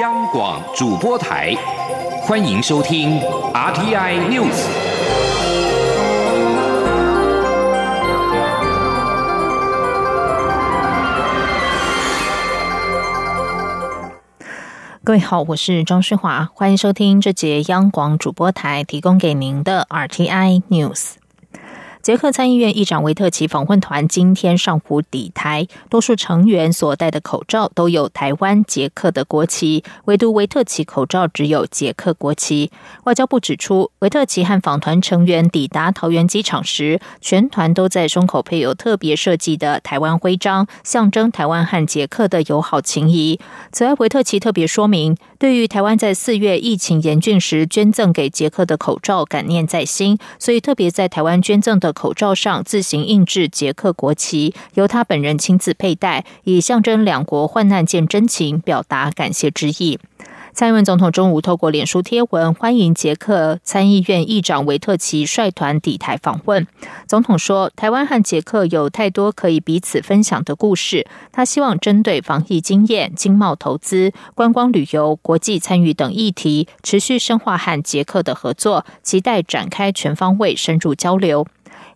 央广主播台，欢迎收听 RTI News。各位好，我是庄世华，欢迎收听这节央广主播台提供给您的 RTI News。捷克参议院议长维特奇访问团今天上午抵台，多数成员所戴的口罩都有台湾、捷克的国旗，唯独维特奇口罩只有捷克国旗。外交部指出，维特奇和访团成员抵达桃园机场时，全团都在胸口配有特别设计的台湾徽章，象征台湾和捷克的友好情谊。此外，维特奇特别说明，对于台湾在四月疫情严峻时捐赠给捷克的口罩感念在心，所以特别在台湾捐赠的。口罩上自行印制捷克国旗，由他本人亲自佩戴，以象征两国患难见真情，表达感谢之意。蔡英文总统中午透过脸书贴文欢迎捷克参议院议长维特奇率团抵台访问。总统说，台湾和捷克有太多可以彼此分享的故事。他希望针对防疫经验、经贸投资、观光旅游、国际参与等议题，持续深化和捷克的合作，期待展开全方位深入交流。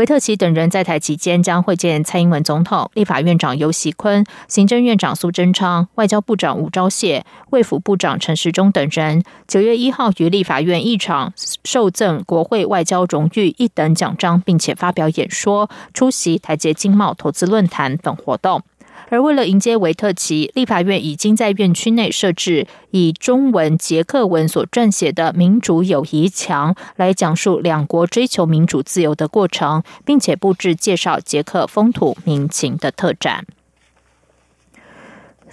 维特奇等人在台期间将会见蔡英文总统、立法院长游锡坤、行政院长苏贞昌、外交部长吴钊燮、卫府部长陈时中等人。九月一号于立法院议场受赠国会外交荣誉一等奖章，并且发表演说，出席台捷经贸投资论坛等活动。而为了迎接维特奇，立法院已经在院区内设置以中文、捷克文所撰写的“民主友谊墙”，来讲述两国追求民主自由的过程，并且布置介绍捷克风土民情的特展。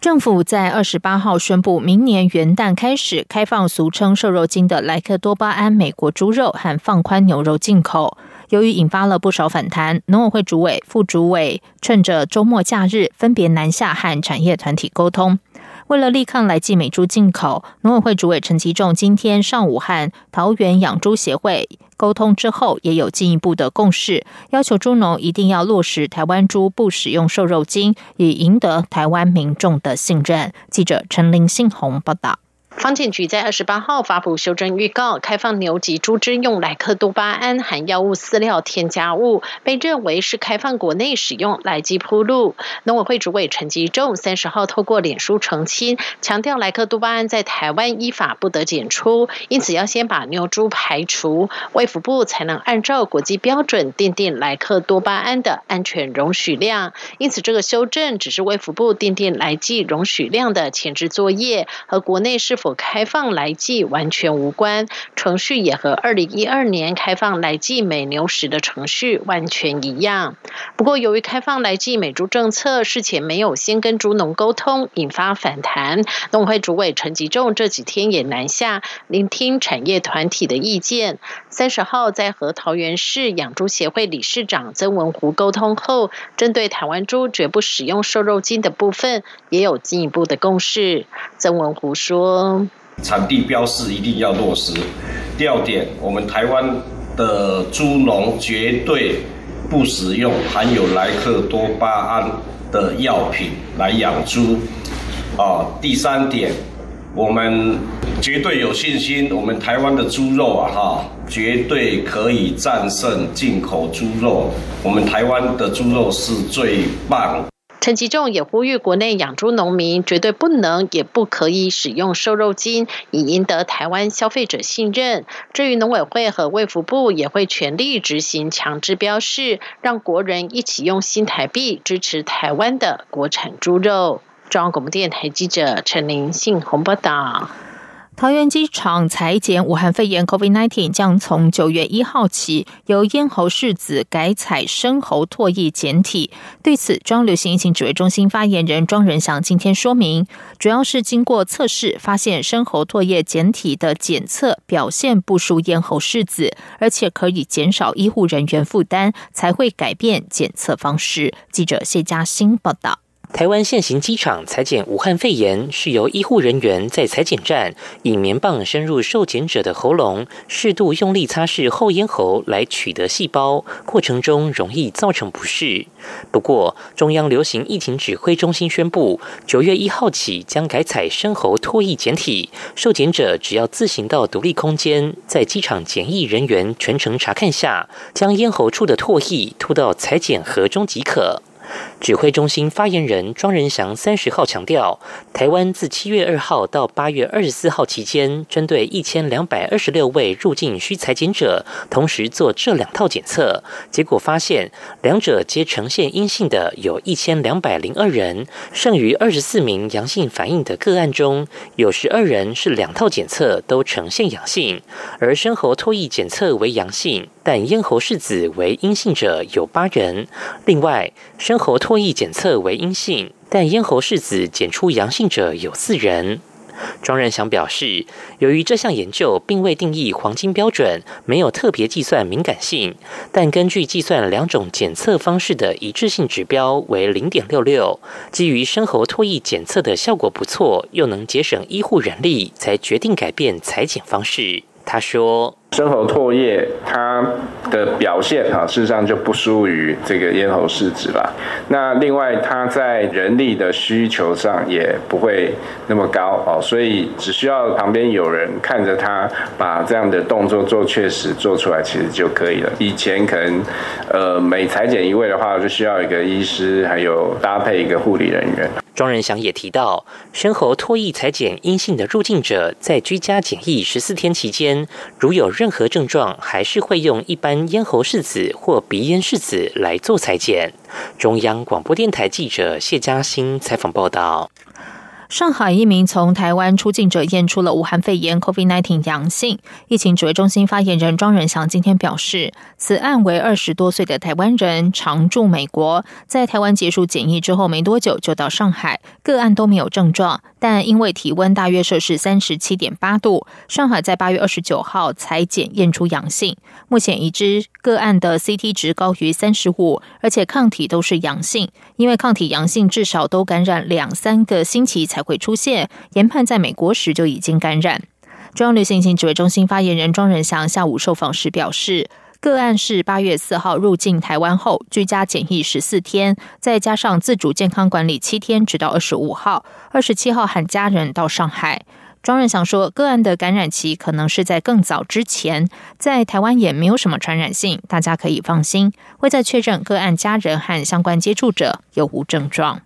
政府在二十八号宣布，明年元旦开始开放俗称瘦肉精的莱克多巴胺美国猪肉和放宽牛肉进口。由于引发了不少反弹，农委会主委、副主委趁着周末假日分别南下和产业团体沟通。为了力抗来记美猪进口，农委会主委陈其仲今天上午和桃园养猪协会沟通之后，也有进一步的共识，要求猪农一定要落实台湾猪不使用瘦肉精，以赢得台湾民众的信任。记者陈林信宏报道。方检局在二十八号发布修正预告，开放牛及猪只用莱克多巴胺含药物饲料添加物，被认为是开放国内使用来基铺路。农委会主委陈吉仲三十号透过脸书澄清，强调莱克多巴胺在台湾依法不得检出，因此要先把牛猪排除，卫福部才能按照国际标准定定莱克多巴胺的安全容许量。因此，这个修正只是卫福部定定来剂容许量的前置作业，和国内是否开放来记完全无关，程序也和二零一二年开放来记美牛时的程序完全一样。不过，由于开放来记美猪政策事前没有先跟猪农沟通，引发反弹。农会主委陈吉仲这几天也南下聆听产业团体的意见。三十号在和桃园市养猪协会理事长曾文湖沟通后，针对台湾猪绝不使用瘦肉精的部分，也有进一步的共识。曾文湖说。产地标示一定要落实。第二点，我们台湾的猪农绝对不使用含有莱克多巴胺的药品来养猪。啊，第三点，我们绝对有信心，我们台湾的猪肉啊，哈，绝对可以战胜进口猪肉。我们台湾的猪肉是最棒。陈吉仲也呼吁国内养猪农民绝对不能也不可以使用瘦肉精，以赢得台湾消费者信任。至于农委会和卫福部也会全力执行强制标示，让国人一起用新台币支持台湾的国产猪肉。中央广播电台记者陈玲信鸿报道。桃园机场裁剪武汉肺炎 （COVID-19） 将从九月一号起由咽喉拭子改采生喉唾液检体。对此，中流行疫情指挥中心发言人庄仁祥今天说明，主要是经过测试发现生喉唾液检体的检测表现不输咽喉拭子，而且可以减少医护人员负担，才会改变检测方式。记者谢嘉欣报道。台湾现行机场裁剪武汉肺炎，是由医护人员在裁剪站以棉棒深入受检者的喉咙，适度用力擦拭后咽喉来取得细胞，过程中容易造成不适。不过，中央流行疫情指挥中心宣布，九月一号起将改采深喉唾液检体，受检者只要自行到独立空间，在机场检疫人员全程查看下，将咽喉处的唾液吐到裁剪盒中即可。指挥中心发言人庄仁祥三十号强调，台湾自七月二号到八月二十四号期间，针对一千两百二十六位入境需裁剪者，同时做这两套检测，结果发现两者皆呈现阴性的有一千两百零二人，剩余二十四名阳性反应的个案中，有十二人是两套检测都呈现阳性，而深喉唾液检测为阳性。但咽喉拭子为阴性者有八人，另外深喉喉唾液检测为阴性，但咽喉拭子检出阳性者有四人。庄仁祥表示，由于这项研究并未定义黄金标准，没有特别计算敏感性，但根据计算两种检测方式的一致性指标为零点六六，基于深喉唾液检测的效果不错，又能节省医护人力，才决定改变裁剪方式。他说。深喉唾液它的表现哈，事实上就不输于这个咽喉拭子了。那另外，它在人力的需求上也不会那么高哦，所以只需要旁边有人看着他把这样的动作做确实做出来，其实就可以了。以前可能呃每裁剪一位的话，就需要一个医师，还有搭配一个护理人员。庄仁祥也提到，深喉唾液裁剪阴性的入境者，在居家检疫十四天期间，如有任何症状，还是会用一般咽喉拭子或鼻咽拭子来做裁剪。中央广播电台记者谢嘉欣采访报道。上海一名从台湾出境者验出了武汉肺炎 （COVID-19） 阳性。疫情指挥中心发言人庄仁祥今天表示，此案为二十多岁的台湾人，常驻美国，在台湾结束检疫之后没多久就到上海，个案都没有症状，但因为体温大约摄氏三十七点八度，上海在八月二十九号才检验出阳性。目前已知个案的 CT 值高于三十五，而且抗体都是阳性，因为抗体阳性至少都感染两三个星期才。会出现研判，在美国时就已经感染。中央流行性指挥中心发言人庄仁祥下午受访时表示，个案是八月四号入境台湾后居家检疫十四天，再加上自主健康管理七天，直到二十五号、二十七号喊家人到上海。庄仁祥说，个案的感染期可能是在更早之前，在台湾也没有什么传染性，大家可以放心。会在确认个案家人和相关接触者有无症状。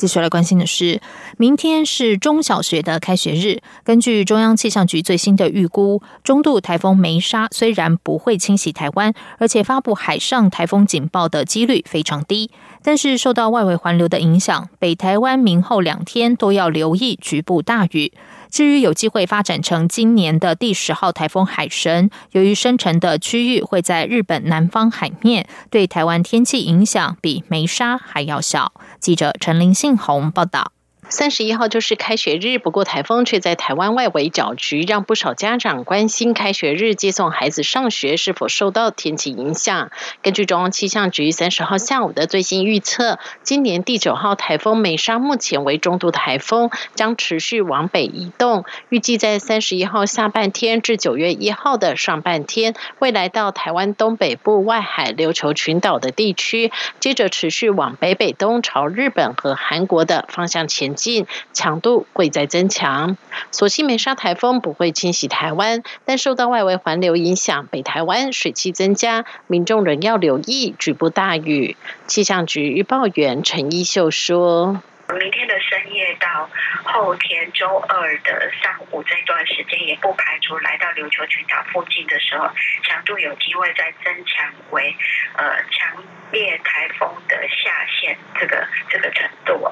继续来关心的是，明天是中小学的开学日。根据中央气象局最新的预估，中度台风梅沙虽然不会侵袭台湾，而且发布海上台风警报的几率非常低，但是受到外围环流的影响，北台湾明后两天都要留意局部大雨。至于有机会发展成今年的第十号台风海神，由于生成的区域会在日本南方海面，对台湾天气影响比梅沙还要小。记者陈林信宏报道。三十一号就是开学日，不过台风却在台湾外围搅局，让不少家长关心开学日接送孩子上学是否受到天气影响。根据中央气象局三十号下午的最新预测，今年第九号台风美沙目前为中度台风，将持续往北移动，预计在三十一号下半天至九月一号的上半天，会来到台湾东北部外海琉球群岛的地区，接着持续往北北东朝日本和韩国的方向前。近强度会在增强，所幸没沙台风不会侵袭台湾，但受到外围环流影响，北台湾水汽增加，民众仍要留意局部大雨。气象局预报员陈一秀说。明天的深夜到后天周二的上午这段时间，也不排除来到琉球群岛附近的时候，强度有机会再增强为呃强烈台风的下限这个这个程度哦。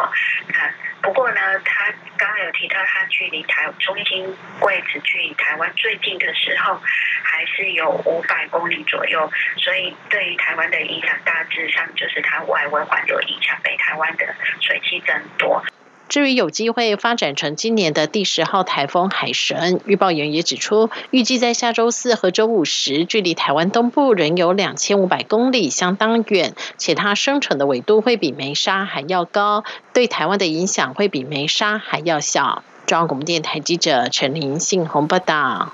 啊，不过呢，他刚刚有提到，它距离台中心位置距离台湾最近的时候，还是有五百公里左右，所以对于台湾的影响，大致上就是它外围环流影响北台湾的水汽增多。至于有机会发展成今年的第十号台风海神，预报员也指出，预计在下周四和周五时，距离台湾东部仍有两千五百公里，相当远，且它生成的纬度会比梅沙还要高，对台湾的影响会比梅沙还要小。中央广播电台记者陈林信宏报道。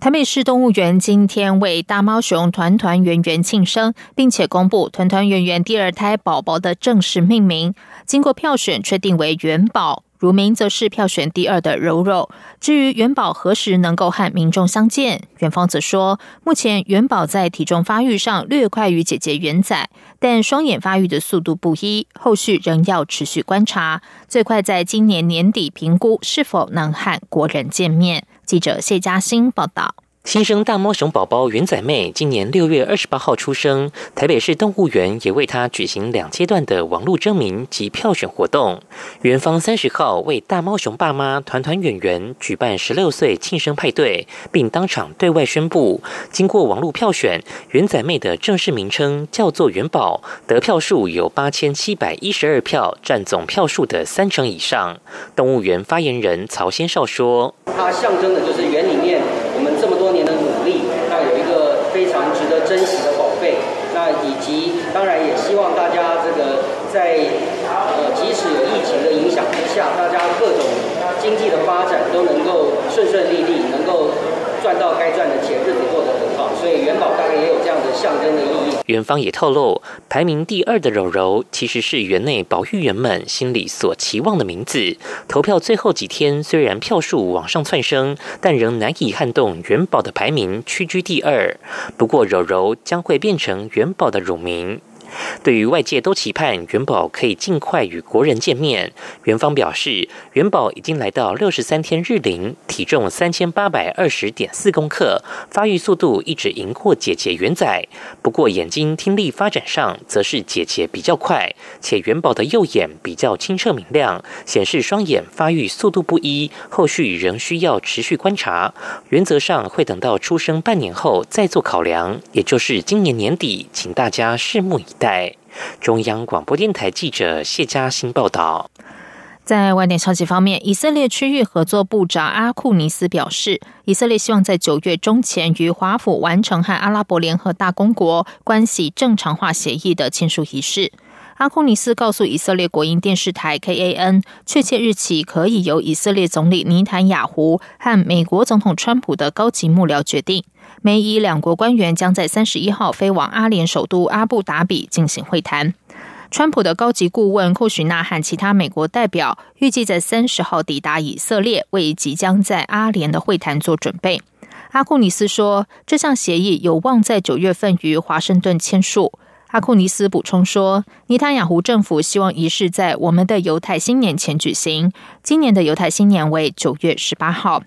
台北市动物园今天为大猫熊团团圆圆庆生，并且公布团团圆圆第二胎宝宝的正式命名。经过票选，确定为元宝。如明则是票选第二的柔柔。至于元宝何时能够和民众相见，元芳则说，目前元宝在体重发育上略快于姐姐元仔，但双眼发育的速度不一，后续仍要持续观察。最快在今年年底评估是否能和国人见面。记者谢嘉欣报道。新生大猫熊宝宝圆仔妹今年六月二十八号出生，台北市动物园也为她举行两阶段的网络征名及票选活动。园方三十号为大猫熊爸妈团团圆圆举办十六岁庆生派对，并当场对外宣布，经过网络票选，圆仔妹的正式名称叫做元宝，得票数有八千七百一十二票，占总票数的三成以上。动物园发言人曹先少说：“它象征的就是园里面。”珍惜的宝贝，那以及当然也希望大家这个在呃即使有疫情的影响之下，大家各种的发展都能够顺顺利利，能够赚到该赚的钱，日子过得很好。所以元宝大概也有这样的象征的意义。元芳也透露，排名第二的柔柔其实是园内保育员们心里所期望的名字。投票最后几天，虽然票数往上窜升，但仍难以撼动元宝的排名，屈居第二。不过柔柔将会变成元宝的乳名。对于外界都期盼元宝可以尽快与国人见面，元方表示，元宝已经来到六十三天日龄，体重三千八百二十点四公克，发育速度一直赢过姐姐元仔。不过眼睛听力发展上，则是姐姐比较快，且元宝的右眼比较清澈明亮，显示双眼发育速度不一，后续仍需要持续观察。原则上会等到出生半年后再做考量，也就是今年年底，请大家拭目以。待中央广播电台记者谢嘉欣报道。在外电消息方面，以色列区域合作部长阿库尼斯表示，以色列希望在九月中前与华府完成和阿拉伯联合大公国关系正常化协议的签署仪式。阿库尼斯告诉以色列国营电视台 KAN，确切日期可以由以色列总理尼坦雅胡和美国总统川普的高级幕僚决定。美以两国官员将在三十一号飞往阿联首都阿布达比进行会谈。川普的高级顾问库许纳和其他美国代表预计在三十号抵达以色列，为即将在阿联的会谈做准备。阿库尼斯说，这项协议有望在九月份于华盛顿签署。阿库尼斯补充说，尼塔雅胡政府希望仪式在我们的犹太新年前举行。今年的犹太新年为九月十八号。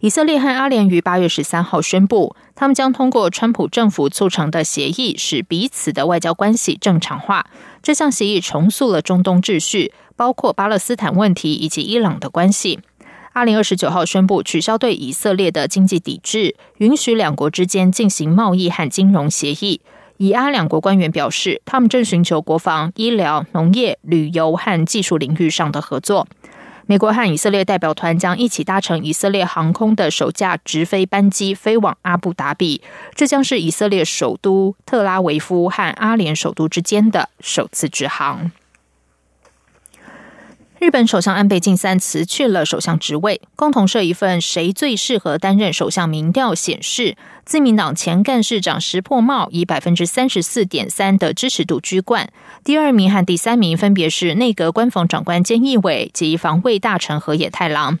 以色列和阿联于八月十三号宣布，他们将通过川普政府促成的协议，使彼此的外交关系正常化。这项协议重塑了中东秩序，包括巴勒斯坦问题以及伊朗的关系。阿联二十九号宣布取消对以色列的经济抵制，允许两国之间进行贸易和金融协议。以阿两国官员表示，他们正寻求国防、医疗、农业、旅游和技术领域上的合作。美国和以色列代表团将一起搭乘以色列航空的首架直飞班机飞往阿布达比，这将是以色列首都特拉维夫和阿联首都之间的首次直航。日本首相安倍晋三辞去了首相职位。共同社一份“谁最适合担任首相”民调显示，自民党前干事长石破茂以百分之三十四点三的支持度居冠，第二名和第三名分别是内阁官房长官菅义伟及防卫大臣河野太郎。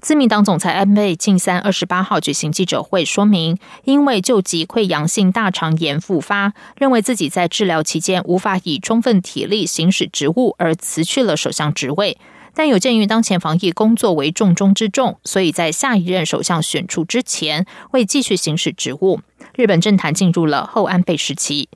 自民党总裁安倍晋三二十八号举行记者会，说明因为救急溃疡性大肠炎复发，认为自己在治疗期间无法以充分体力行使职务，而辞去了首相职位。但有鉴于当前防疫工作为重中之重，所以在下一任首相选出之前，会继续行使职务。日本政坛进入了后安倍时期。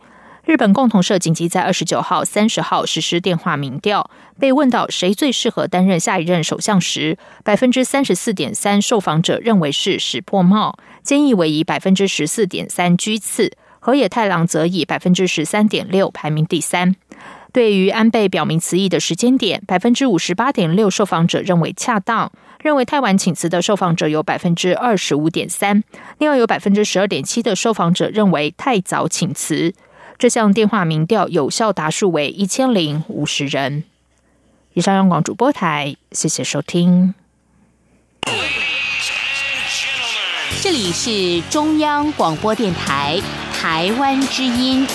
日本共同社紧急在二十九号、三十号实施电话民调，被问到谁最适合担任下一任首相时，百分之三十四点三受访者认为是石破茂，菅义伟以百分之十四点三居次，河野太郎则以百分之十三点六排名第三。对于安倍表明辞意的时间点，百分之五十八点六受访者认为恰当，认为太晚请辞的受访者有百分之二十五点三，另外有百分之十二点七的受访者认为太早请辞。这项电话民调有效答数为一千零五十人。以上央广主播台，谢谢收听。这里是中央广播电台台湾之音。